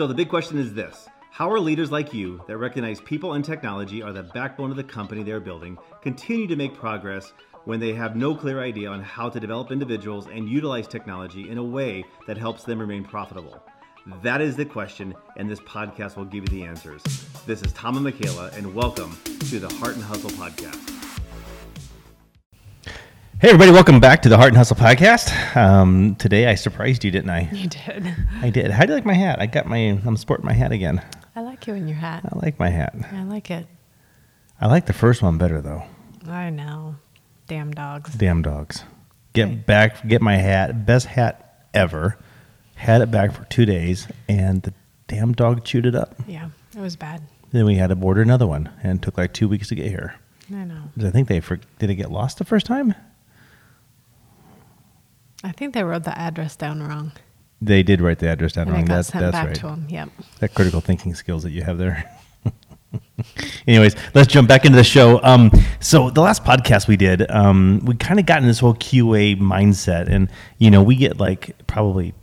So the big question is this How are leaders like you that recognize people and technology are the backbone of the company they're building continue to make progress when they have no clear idea on how to develop individuals and utilize technology in a way that helps them remain profitable? That is the question, and this podcast will give you the answers. This is Tom and Michaela, and welcome to the Heart and Hustle Podcast. Hey, everybody, welcome back to the Heart and Hustle podcast. Um, today I surprised you, didn't I? You did. I did. How do you like my hat? I got my, I'm sporting my hat again. I like you in your hat. I like my hat. I like it. I like the first one better, though. I know. Damn dogs. Damn dogs. Get back, get my hat. Best hat ever. Had it back for two days, and the damn dog chewed it up. Yeah, it was bad. Then we had to order another one, and it took like two weeks to get here. I know. I think they, for, did it get lost the first time? I think they wrote the address down wrong. They did write the address down and wrong. it got That's, sent that's back right. to them. Yep. That critical thinking skills that you have there. Anyways, let's jump back into the show. Um, so the last podcast we did, um, we kind of got in this whole QA mindset, and you know, we get like probably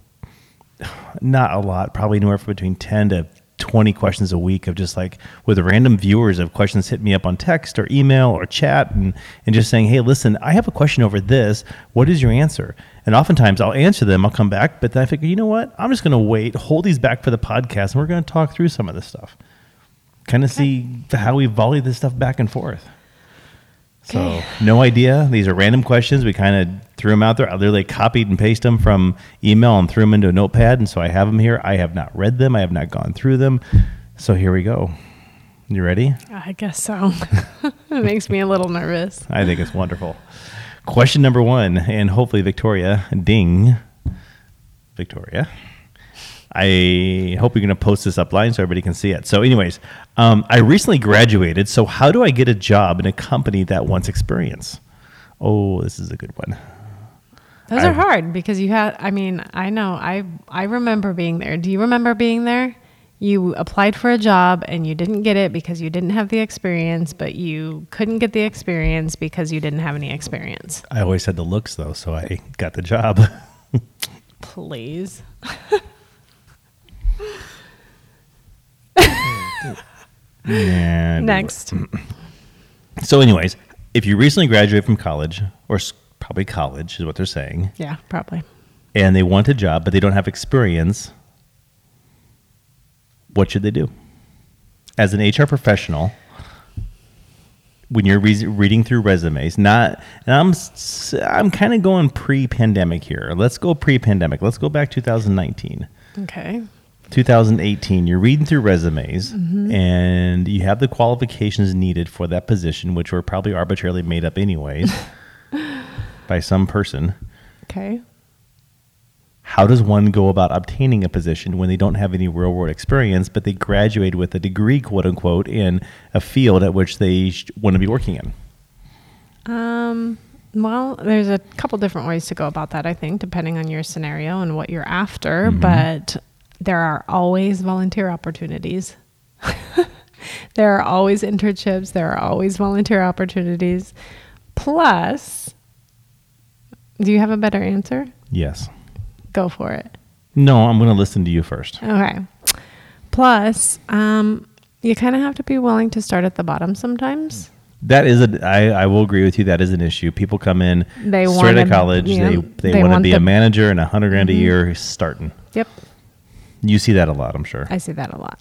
not a lot, probably anywhere from between ten to 20 questions a week of just like with random viewers of questions hit me up on text or email or chat and, and just saying, hey, listen, I have a question over this. What is your answer? And oftentimes I'll answer them, I'll come back, but then I figure, you know what? I'm just going to wait, hold these back for the podcast, and we're going to talk through some of this stuff. Kind of see how we volley this stuff back and forth. So, no idea. These are random questions. We kind of threw them out there. I literally copied and pasted them from email and threw them into a notepad. And so I have them here. I have not read them, I have not gone through them. So, here we go. You ready? I guess so. it makes me a little nervous. I think it's wonderful. Question number one, and hopefully Victoria, ding, Victoria. I hope you're going to post this up line so everybody can see it. So, anyways, um, I recently graduated. So, how do I get a job in a company that wants experience? Oh, this is a good one. Those I- are hard because you had. I mean, I know. I I remember being there. Do you remember being there? You applied for a job and you didn't get it because you didn't have the experience, but you couldn't get the experience because you didn't have any experience. I always had the looks though, so I got the job. Please. Next. So, anyways, if you recently graduated from college, or probably college is what they're saying, Yeah, probably. and they want a job but they don't have experience, what should they do? As an HR professional, when you're re- reading through resumes, not, and I'm, s- I'm kind of going pre-pandemic here. Let's go pre-pandemic. Let's go back 2019. Okay. 2018, you're reading through resumes and you have the qualifications needed for that position, which were probably arbitrarily made up anyways by some person. Okay. How does one go about obtaining a position when they don't have any real world experience, but they graduated with a degree, quote unquote, in a field at which they sh- want to be working in? Um, well, there's a couple different ways to go about that, I think, depending on your scenario and what you're after. But there are always volunteer opportunities. there are always internships. There are always volunteer opportunities. Plus, do you have a better answer? Yes. Go for it. No, I'm going to listen to you first. Okay. Plus, um, you kind of have to be willing to start at the bottom sometimes. That is a. I, I will agree with you. That is an issue. People come in They straight out of college. yeah, they they, they want to be a the- Mm-hmm. manager and a hundred grand a year starting. Yep. You see that a lot, I'm sure. I see that a lot.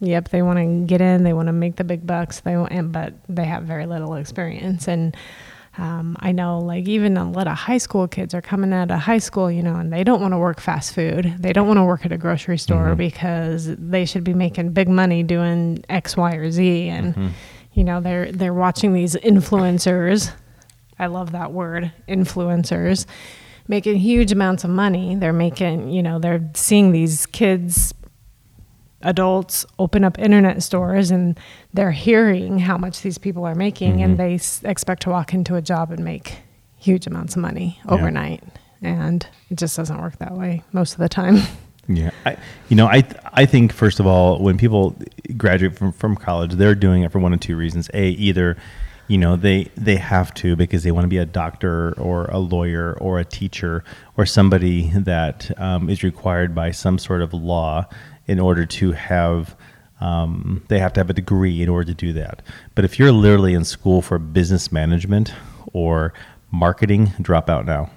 Yep, they want to get in, they want to make the big bucks, they want, but they have very little experience. And um, I know, like even a lot of high school kids are coming out of high school, you know, and they don't want to work fast food. They don't want to work at a grocery store because they should be making big money doing X, Y, or Z. And you know, they're they're watching these influencers. I love that word, influencers making huge amounts of money. They're making, you know, they're seeing these kids, adults open up internet stores and they're hearing how much these people are making and mm-hmm. they s- expect to walk into a job and make huge amounts of money Yeah. overnight. And it just doesn't work that way most of the time. Yeah, I, you know, I th- I think first of all, when people graduate from from college, they're doing it for one of two reasons: a, either you know they they have to because they want to be a doctor or a lawyer or a teacher or somebody that um, is required by some sort of law in order to have um, they have to have a degree in order to do that. But if you're literally in school for business management or marketing drop out now.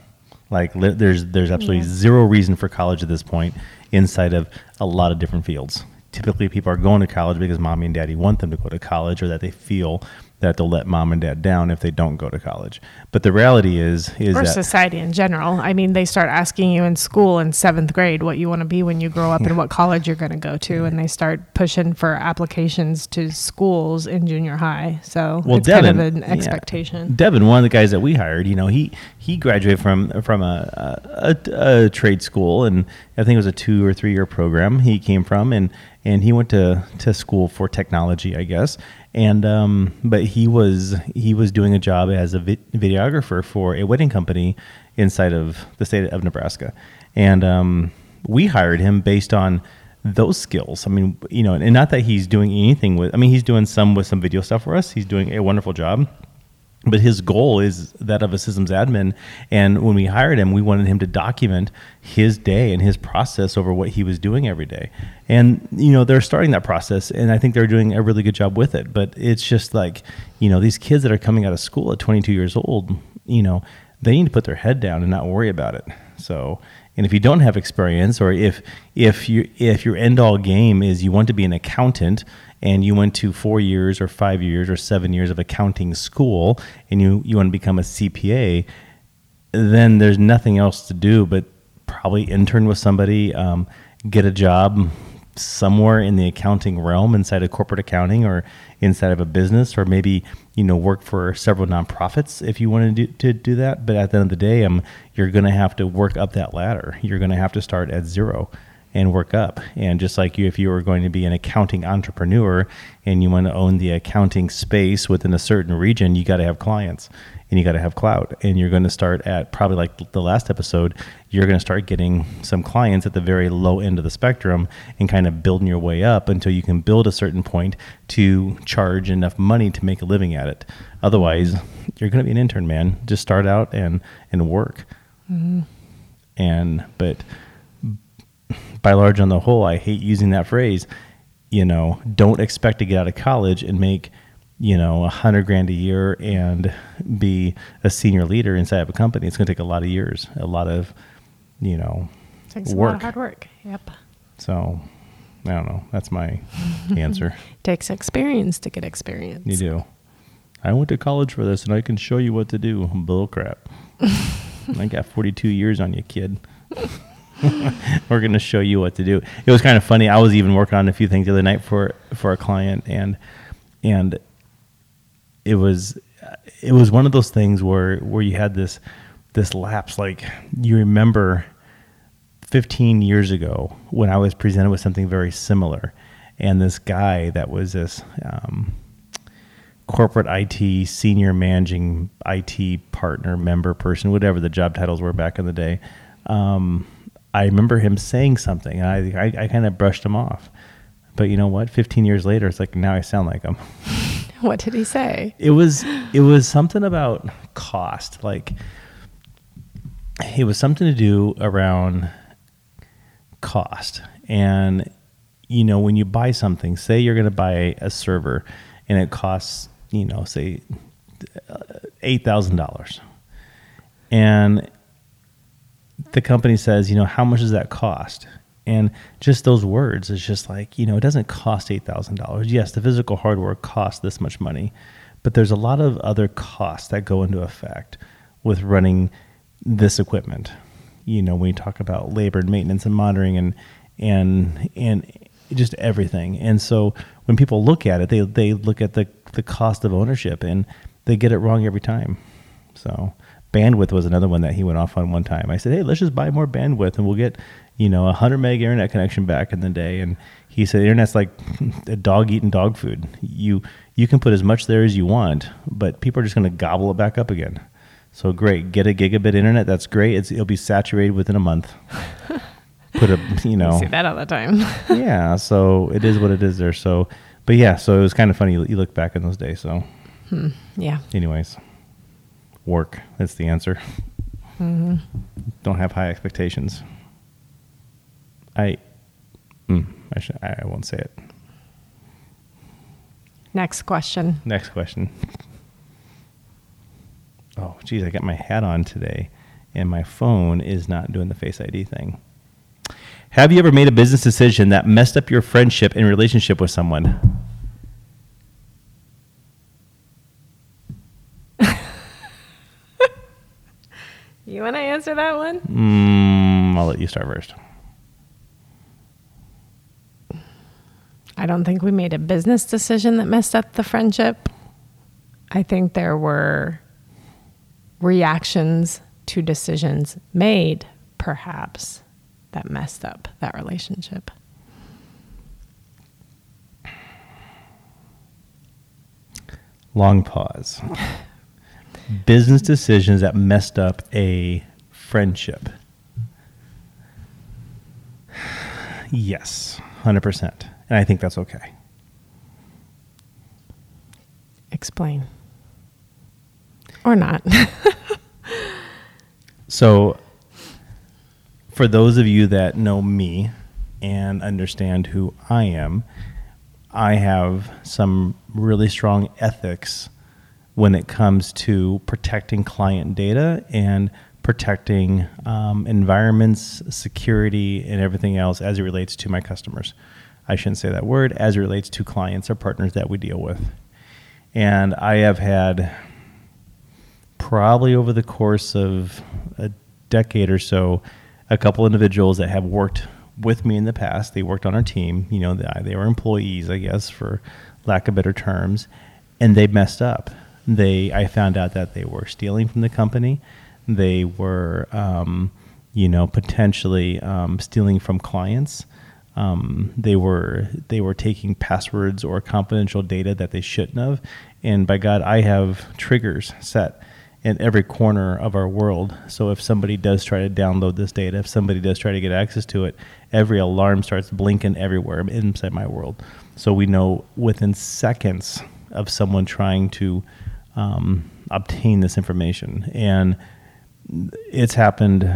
Like li- there's there's absolutely Yeah. zero reason for college at this point inside of a lot of different fields. Typically people are going to college because mommy and daddy want them to go to college or that they feel that they'll let mom and dad down if they don't go to college. But the reality is is or that society in general. I mean, they start asking you in school in seventh grade what you want to be when you grow up and what college you're going to go to, and they start pushing for applications to schools in junior high. So Well, it's kind of Devin- an yeah. expectation. Devin, one of the guys that we hired, you know, he he graduated from from a, a, a trade school, and I think it was a two or three year program he came from, and and he went to to school for technology, I guess, and um, but he was he was doing a job as a vi- videographer for a wedding company inside of the state of Nebraska, and um, we hired him based on those skills. I mean, you know, and not that he's doing anything with. I mean, he's doing some with some video stuff for us. He's doing a wonderful job but his goal is that of a systems admin. And when we hired him we wanted him to document his day and his process over what he was doing every day. And you know they're starting that process and i think they're doing a really good job with it. But it's just like you know these kids that are coming out of school at 22 years old you know they need to put their head down and not worry about it. So and if you don't have experience or if if you if your end all game is you want to be an accountant and you went to four years or five years or seven years of accounting school and you, you want to become a CPA, then there's nothing else to do but probably intern with somebody, um, get a job somewhere in the accounting realm inside of corporate accounting or inside of a business or maybe you know work for several nonprofits if you wanted to do, to do that. But at the end of the day um, you're going to have to work up that ladder. You're going to have to start at zero and work up. And just like you, if you were going to be an accounting entrepreneur and you want to own the accounting space within a certain region, you got to have clients and you got to have cloud. And you're going to start at probably like the last episode, you're going to start getting some clients at the very low end of the spectrum and kind of building your way up until you can build a certain point to charge enough money to make a living at it. Otherwise, you're going to be an intern, man. Just start out and and work. Mm-hmm. And but by large on the whole, I hate using that phrase. You know, don't expect to get out of college and make, you know, a hundred grand a year and be a senior leader inside of a company. It's going to take a lot of years, a lot of, you know, Takes a lot work. of hard work. Yep. So, I don't know. That's my answer. Takes experience to get experience. You do. I went to college for this, and I can show you what to do. Bull crap. I got 42 years on you, kid. We're gonna show you what to do. It was kind of funny. I was even working on a few things the other night for for a client, and and it was it was one of those things where where you had this this lapse. Like you remember 15 years ago when I was presented with something very similar, and this guy that was this. Um, corporate IT senior managing IT partner member person, whatever the job titles were back in the day. Um, I remember him saying something, and I, I, I kind of brushed him off. But you know what? 15 years later, it's like now I sound like him. What did he say? It was it was something about cost, like it was something to do around cost. And you know, when you buy something, say you're going to buy a server, and it costs you know, say uh, eight thousand dollars, and the company says, you know, how much does that cost? And just those words is just like, you know, it doesn't cost eight thousand dollars. Yes, the physical hardware costs this much money, but there's a lot of other costs that go into effect with running this equipment. You know, when you talk about labor and maintenance and monitoring and and and just everything. And so when people look at it, they they look at the the cost of ownership and they get it wrong every time. So bandwidth was another one that he went off on one time. I said, "Hey, let's just buy more bandwidth and we'll get, you know, a 100 meg internet connection back in the day." And he said, "Internet's like a dog eating dog food. You you can put as much there as you want, but people are just going to gobble it back up again." So great, get a gigabit internet. That's great. It's, it'll be saturated within a month. Put a, you know, I see that all the time. yeah. So it is what it is there. So, but yeah, so it was kind of funny. You, you look back in those days. So hmm. Yeah. Anyways, work. That's the answer. hmm Don't have high expectations. I, mm, I, should, I won't say it. Next question. Next question. Oh, geez, I got my hat on today, and my phone is not doing the Face ID thing. Have you ever made a business decision that messed up your friendship and relationship with someone? You want to answer that one? Mm, I'll let you start first. I don't think we made a business decision that messed up the friendship. I think there were reactions to decisions made, perhaps, that messed up that relationship. Long pause. business decisions that messed up a friendship. Yes, 100%. And I think that's okay. Explain. Or not. So, for those of you that know me and understand who I am, I have some really strong ethics when it comes to protecting client data and protecting um, environments, security, and everything else as it relates to my customers. I shouldn't say that word, as it relates to clients or partners that we deal with. And I have had probably over the course of a decade or so, a couple individuals that have worked with me in the past. They worked on our team. You know, they, they were employees, I guess, for lack of better terms, and they messed up. They, I found out that they were stealing from the company. They were, um, you know, potentially um, stealing from clients. Um, they were they were taking passwords or confidential data that they shouldn't have. And by God, I have triggers set in every corner of our world. So if somebody does try to download this data, if somebody does try to get access to it, every alarm starts blinking everywhere inside my world. So we know within seconds of someone trying to um, obtain this information. And it's happened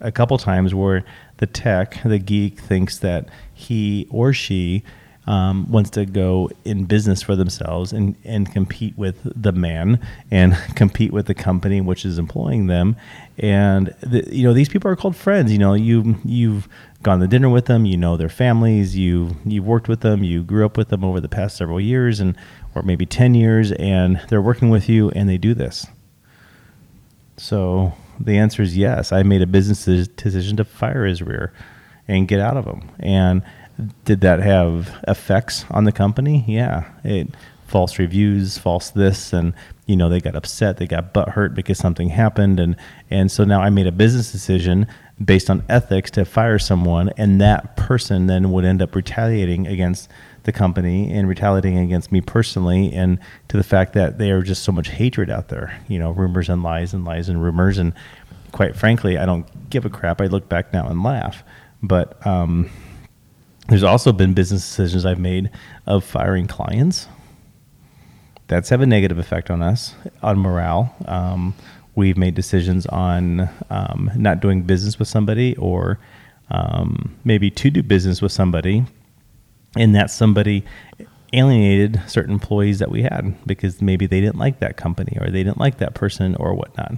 a couple times where the tech, the geek, thinks that he or she um, wants to go in business for themselves and, and compete with the man and compete with the company which is employing them. And the, you know these people are called friends. You know you you've gone to dinner with them. You know their families. You you've worked with them. You grew up with them over the past several years and or maybe ten years, and they're working with you and they do this. So the answer is yes. I made a business decision to fire his rear and get out of him. And did that have effects on the company? Yeah. It false reviews, false this, and you know they got upset, they got butt hurt because something happened, and and so now I made a business decision based on ethics to fire someone, and that person then would end up retaliating against the company and retaliating against me personally, and to the fact that there are just so much hatred out there, you know, rumors and lies and lies and rumors, and quite frankly, I don't give a crap. I look back now and laugh, but. Um, there's also been business decisions I've made of firing clients. That's have a negative effect on us, on morale. Um, we've made decisions on um, not doing business with somebody or um, maybe to do business with somebody, and that somebody alienated certain employees that we had because maybe they didn't like that company or they didn't like that person or whatnot.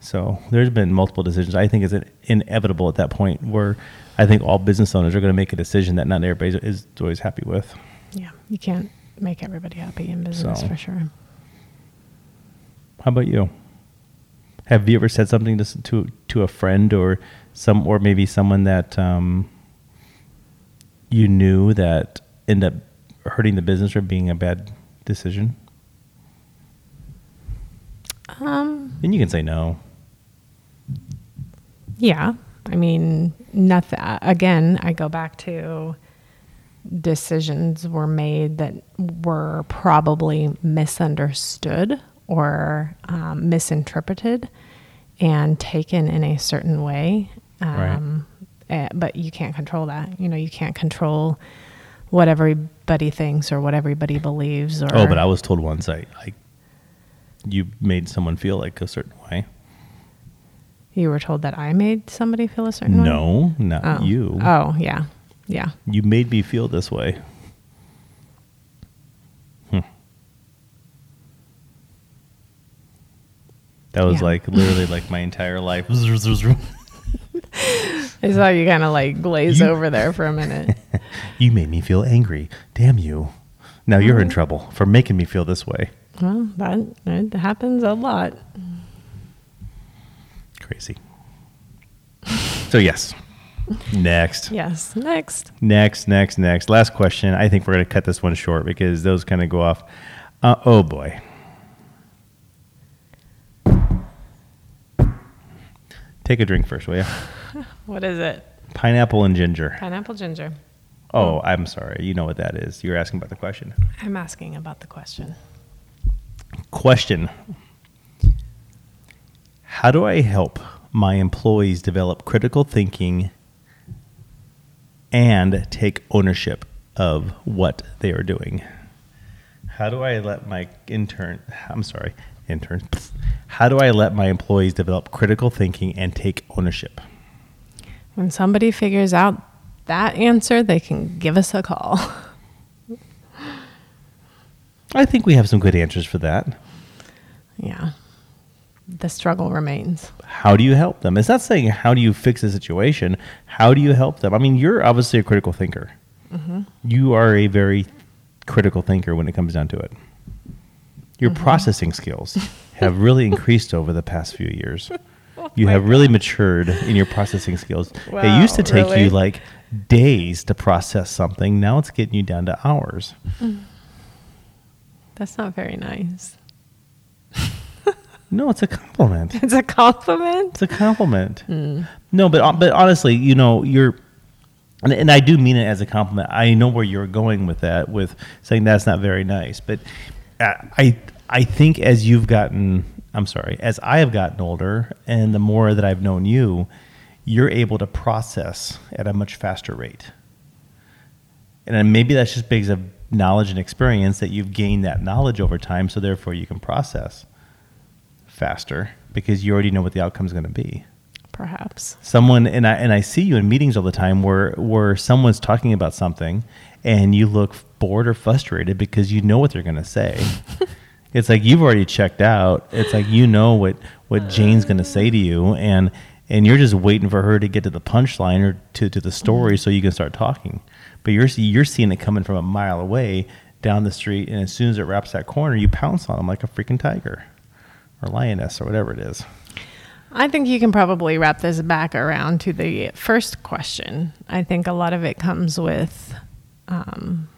So there's been multiple decisions. I think it's inevitable at that point where I think all business owners are going to make a decision that not everybody is always happy with. Yeah, you can't make everybody happy in business So- for sure. How about you? Have you ever said something to to, to a friend or some or maybe someone that um, you knew that end up hurting the business or being a bad decision? Um, And you can say no. yeah, I mean, nothing. Again, I go back to decisions were made that were probably misunderstood or um, misinterpreted and taken in a certain way. Right. Eh, but you can't control that. You know, you can't control what everybody thinks or what everybody believes. Or Oh, but I was told once I, I you made someone feel like a certain way. You were told that I made somebody feel a certain way? No, not Oh. you. Oh, yeah. Yeah. You made me feel this way. Hmm. That was Yeah. like literally like my entire life. I saw you kind of like glaze You- over there for a minute. you made me feel angry. Damn you. Now you're Mm-hmm. in trouble for making me feel this way. well, that happens a lot. Crazy. So, yes. Next. Yes. Next. Next, next, next. Last question. I think we're going to cut this one short because those kind of go off. Uh, oh, boy. Take a drink first, will you? What is it? Pineapple and ginger. Pineapple ginger. Oh, hmm. I'm sorry. You know what that is. You're asking about the question. I'm asking about the question. Question How do I help my employees develop critical thinking and take ownership of what they are doing? How do I let my intern, I'm sorry, intern, how do I let my employees develop critical thinking and take ownership? When somebody figures out that answer, they can give us a call. I think we have some good answers for that. yeah. The struggle remains. How do you help them? It's not saying how do you fix a situation. How do you help them? I mean, you're obviously a critical thinker. Mm-hmm. You are a very critical thinker when it comes down to it. Your mm-hmm. processing skills have really increased over the past few years. You have really matured in your processing skills. it used to take really? you like days to process something. Now it's getting you down to hours. Mm. That's not very nice. No, it's a compliment. It's a compliment. It's a compliment. Hmm. No, but uh, but honestly, you know, you're, and, and I do mean it as a compliment. I know where you're going with that, with saying that's not very nice. But uh, I I think as you've gotten, I'm sorry, as I have gotten older, and the more that I've known you, you're able to process at a much faster rate. And maybe that's just because of knowledge and experience that you've gained that knowledge over time, so therefore you can process faster because you already know what the outcome is going to be. Perhaps. Someone and I and I see you in meetings all the time where where someone's talking about something and you look bored or frustrated because you know what they're going to say. it's like you've already checked out. It's like you know what what Jane's going to say to you and and you're just waiting for her to get to the punchline or to, to the story so you can start talking. But you're you're seeing it coming from a mile away down the street and as soon as it wraps that corner you pounce on them like a freaking tiger or lioness or whatever it is. I think you can probably wrap this back around to the first question. I think a lot of it comes with um,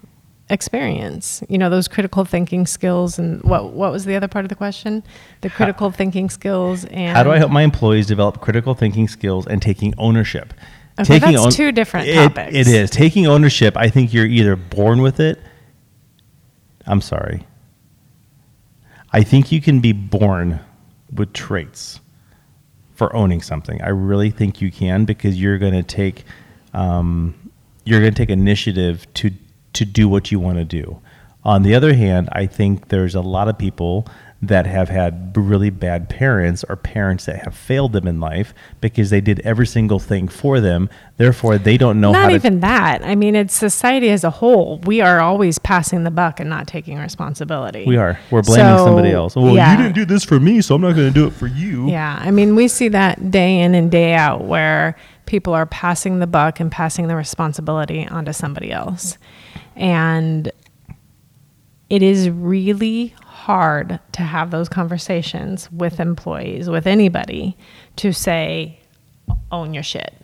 experience. You know, those critical thinking skills, and what what was the other part of the question? The critical thinking skills and How do I help my employees develop critical thinking skills and taking ownership? Okay, that's two different It- topics. It is. Taking ownership, I think you're either born with it. I'm sorry. I think you can be born with traits for owning something. I really think you can because you're going to take um, you're going to take initiative to to do what you want to do. On the other hand, I think there's a lot of people that have had really bad parents or parents that have failed them in life because they did every single thing for them. Therefore, they don't know how not even that. I mean, it's society as a whole. We are always passing the buck and not taking responsibility. We are. We're blaming So, somebody else. Well, yeah. you didn't do this for me, so I'm not going to do it for you. Yeah, I mean, we see that day in and day out where people are passing the buck and passing the responsibility onto somebody else. And it is really hard to have those conversations with employees, with anybody, to say, own your shit.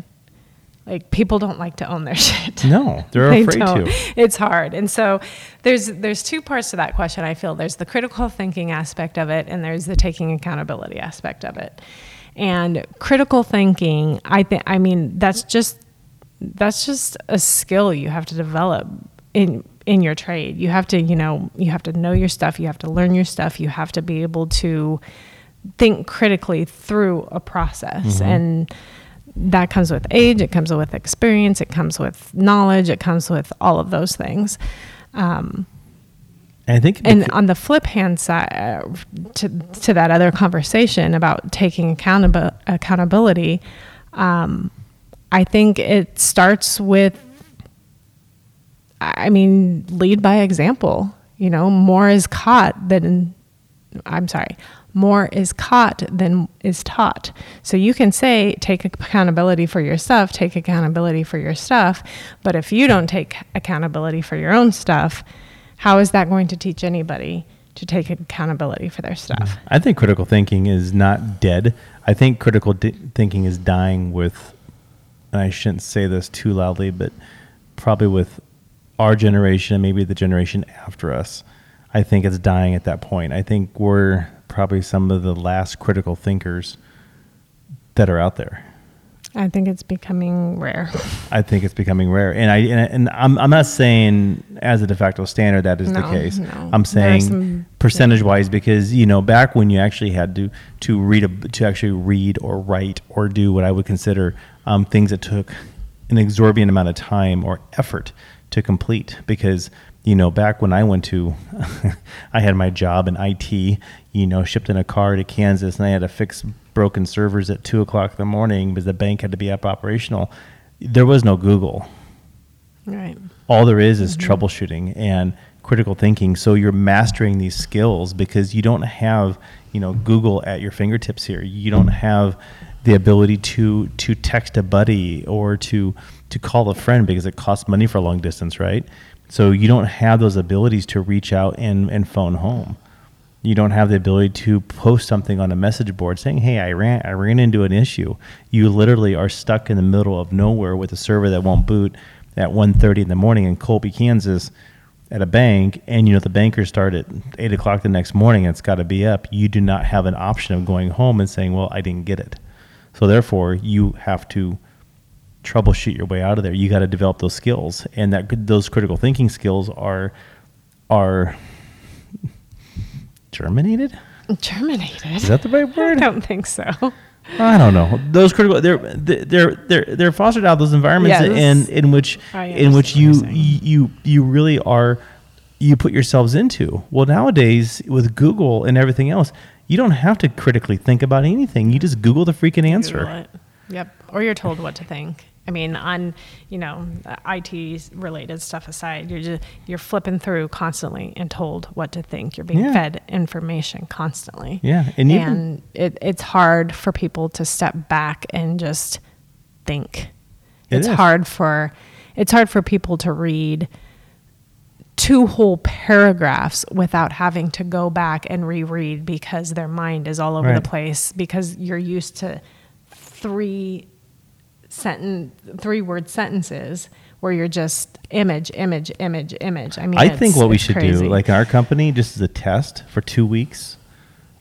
Like people don't like to own their shit. No, they're They afraid don't. to. It's hard. And so there's there's two parts to that question I feel. There's the critical thinking aspect of it and there's the taking accountability aspect of it. And critical thinking, I think I mean that's just that's just a skill you have to develop in in your trade. You have to, you know, you have to know your stuff, you have to learn your stuff, you have to be able to think critically through a process. And that comes with age. It comes with experience. It comes with knowledge. It comes with all of those things. Um, And I think and beca- on the flip hand side uh, to, to that other conversation about taking accountab- accountability um, i think it starts with i mean lead by example you know more is caught than i'm sorry more is caught than is taught so you can say take accountability for your stuff take accountability for your stuff but if you don't take accountability for your own stuff how is that going to teach anybody to take accountability for their stuff? I think critical thinking is not dead. I think critical di- thinking is dying with, and I shouldn't say this too loudly, but probably with our generation and maybe the generation after us. I think it's dying at that point. I think we're probably some of the last critical thinkers that are out there. I think it's becoming rare. I think it's becoming rare, and I and, and I'm I'm not saying as a de facto standard that is the case. no. I'm saying some- percentage wise because you know back when you actually had to to read a to actually read or write or do what I would consider um, things that took an exorbitant amount of time or effort to complete because you know back when I went to I had my job in IT you know shipped in a car to Kansas and I had to fix broken servers at two o'clock in the morning because the bank had to be up operational. There was no Google. Right. all there is is mm-hmm. troubleshooting and critical thinking. So you're mastering these skills because you don't have you know google at your fingertips here. You don't have the ability to to text a buddy or to to call a friend because it costs money for long distance right so you don't have those abilities to reach out and and phone home you don't have the ability to post something on a message board saying, "Hey, I ran I ran into an issue." You literally are stuck in the middle of nowhere with a server that won't boot at 1.30 in the morning in Colby, Kansas, at a bank, and you know the bankers start at eight o'clock the next morning. And it's got to be up. You do not have an option of going home and saying, "Well, I didn't get it." So therefore, you have to troubleshoot your way out of there. You got to develop those skills, and that those critical thinking skills are are germinated. Terminated. Is that the right word? I don't think so. I don't know. Those critical they're they're they're they're fostered out of those environments Yes. in in which in which you you you really are you put yourselves into. Well, nowadays with Google and everything else, you don't have to critically think about anything. You just Google the freaking answer. Yep. Or you're told what to think. I mean, on you know, IT related stuff aside, you're just you're flipping through constantly and told what to think. You're being Yeah. fed information constantly. Yeah, and And, even- it, it's hard for people to step back and just think. It it's is. hard for it's hard for people to read two whole paragraphs without having to go back and reread because their mind is all over Right. the place because you're used to three sentence three word sentences where you're just image image image image i mean I think what we should crazy. do, like in our company, just as a test for two weeks,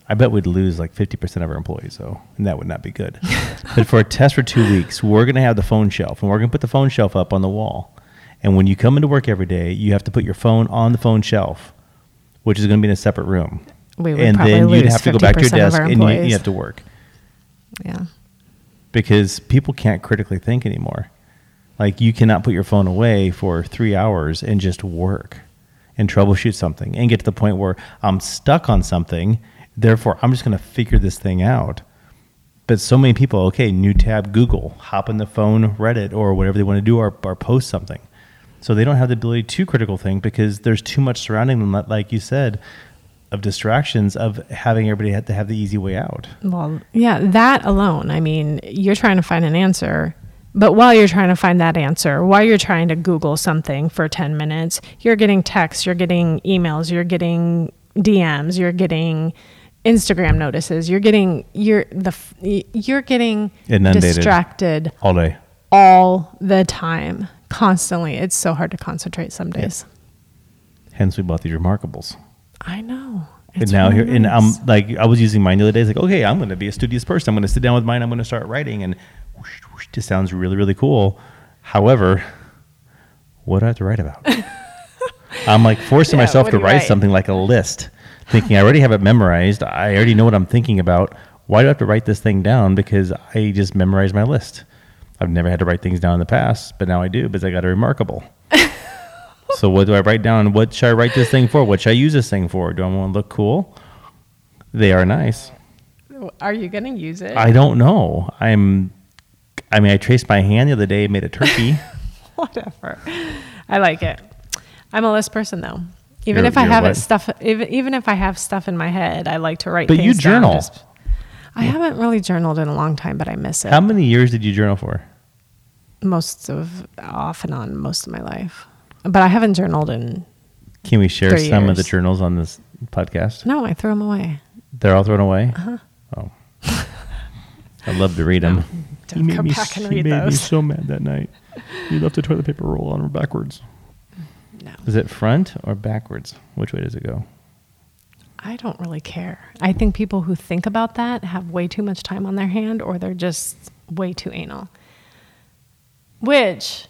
I bet we'd lose like 50% of our employees, though, and that would not be good. but for a test for two weeks, we're going to have the phone shelf, and we're going to put the phone shelf up on the wall. And when you come into work every day, you have to put your phone on the phone shelf, which is going to be in a separate room. We would and probably then you'd have to go back to your desk and you, you have to work yeah because people can't critically think anymore. Like you cannot put your phone away for three hours and just work and troubleshoot something and get to the point where I'm stuck on something. Therefore, I'm just going to figure this thing out. But so many people, okay, new tab, Google, hop on the phone, Reddit, or whatever they want to do, or, or post something. So they don't have the ability to critical think because there's too much surrounding them, like- like you said, of distractions of having everybody have to have the easy way out. Well, yeah, that alone. I mean, you're trying to find an answer, but while you're trying to find that answer, while you're trying to Google something for 10 minutes, you're getting texts, you're getting emails, you're getting DMs, you're getting Instagram notices, you're getting you're the you're getting Inundated. distracted All day. all the time, constantly. It's so hard to concentrate some days. Hence, we bought these Remarkables. I know. And now really here, and nice. I'm like, I was using mine the other day. It's like, okay, I'm going to be a studious person. I'm going to sit down with mine. I'm going to start writing, and whoosh, whoosh, this sounds really, really cool. However, what do I have to write about? I'm like forcing Yeah, myself to write, write? something like a list, thinking I already have it memorized. I already know what I'm thinking about. Why do I have to write this thing down? Because I just memorized my list. I've never had to write things down in the past, but now I do because I got a remarkable. So what do I write down? What should I write this thing for? What should I use this thing for? Do I want to look cool? They are nice. Are you going to use it? I don't know. I'm. I mean, I traced my hand the other day, made a turkey. Whatever. I like it. I'm a list person though. Even You're- if I have what? stuff, even, even if I have stuff in my head, I like to write. But you journal. just- I haven't really journaled in a long time, but I miss it. How many years did you journal for? most of off and on most of my life, but I haven't journaled in. Can we share Three some of the journals on this podcast? No, I throw them away. They're all thrown away. Uh-huh. Oh, I love to read them. Don't come back and read me those. so mad that night. He left the toilet paper roll on her backwards. No, Is it front or backwards? Which way does it go? I don't really care. I think people who think about that have way too much time on their hand, or they're just way too anal. Which,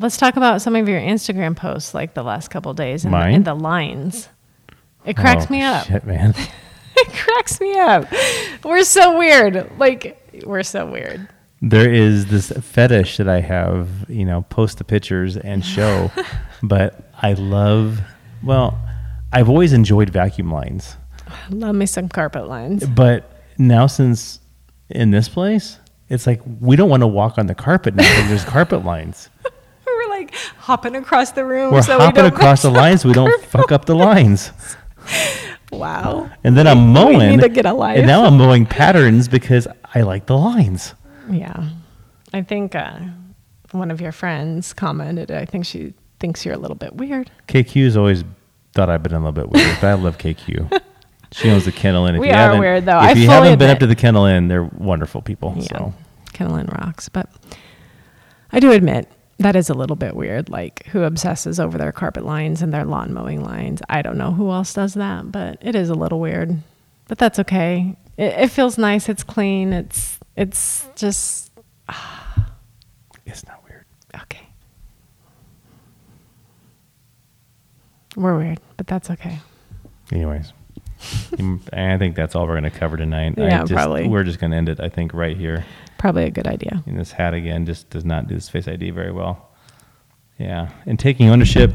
let's talk about some of your Instagram posts, like the last couple days, and, the, Mine? and the lines. It cracks Oh, me up. Shit, man. it cracks me up. We're so weird. Like we're so weird. There is this fetish that I have, you know, post the pictures and show, but I love, well, I've always enjoyed vacuum lines, Love me some carpet lines. but now since in this place, it's like we don't want to walk on the carpet now there's carpet lines. Like hopping across the room. We're so we hopping across the lines. We don't fuck up the lines. Wow. And then I'm We mowing. need to get a life. And now I'm mowing patterns because I like the lines. Yeah. I think uh, one of your friends commented, I think she thinks you're a little bit weird. KQ's always thought I've been a little bit weird, but I love KQ. She owns the Kennel Inn. If We you are weird, though. If I you haven't been up to the Kennel Inn, they're wonderful people. Yeah. So Kennel Inn rocks. But I do admit that is a little bit weird. Like who obsesses over their carpet lines and their lawn mowing lines. I don't know who else does that, but it is a little weird. But that's okay. It, it feels nice. It's clean. It's it's just it's not weird. okay. We're weird, but that's okay. Anyways, I think that's all we're going to cover tonight. I Yeah, just- probably. We're just going to end it, I think, right here. Probably a good idea. And this hat again just does not do this face ID very well. Yeah. And taking ownership,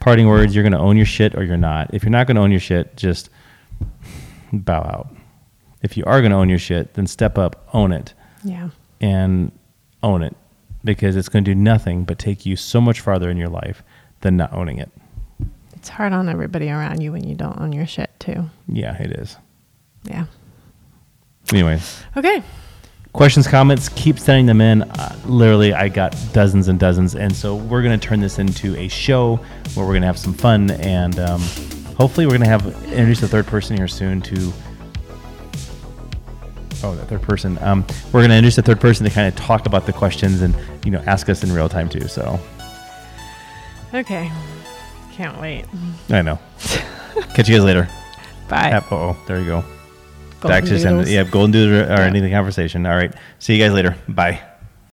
parting words, you're going to own your shit or you're not. If you're not going to own your shit, just bow out. If you are going to own your shit, then step up, own it, Yeah. and own it because it's going to do nothing but take you so much farther in your life than not owning it. It's hard on everybody around you when you don't own your shit too. Yeah, it is. Yeah. Anyways, Okay. Questions, comments, keep sending them in. Uh, literally, I got dozens and dozens, and so we're going to turn this into a show where we're going to have some fun, and um, hopefully, we're going to have introduce a third person here soon to. Oh, that third person. Um, we're going to introduce a third person to kind of talk about the questions and you know ask us in real time too. So Okay. Can't wait. I know. Catch you guys later. Bye. Oh, there you go. Back to send, yeah, golden doodle or Yeah. anything conversation. All right. See you guys later. Bye.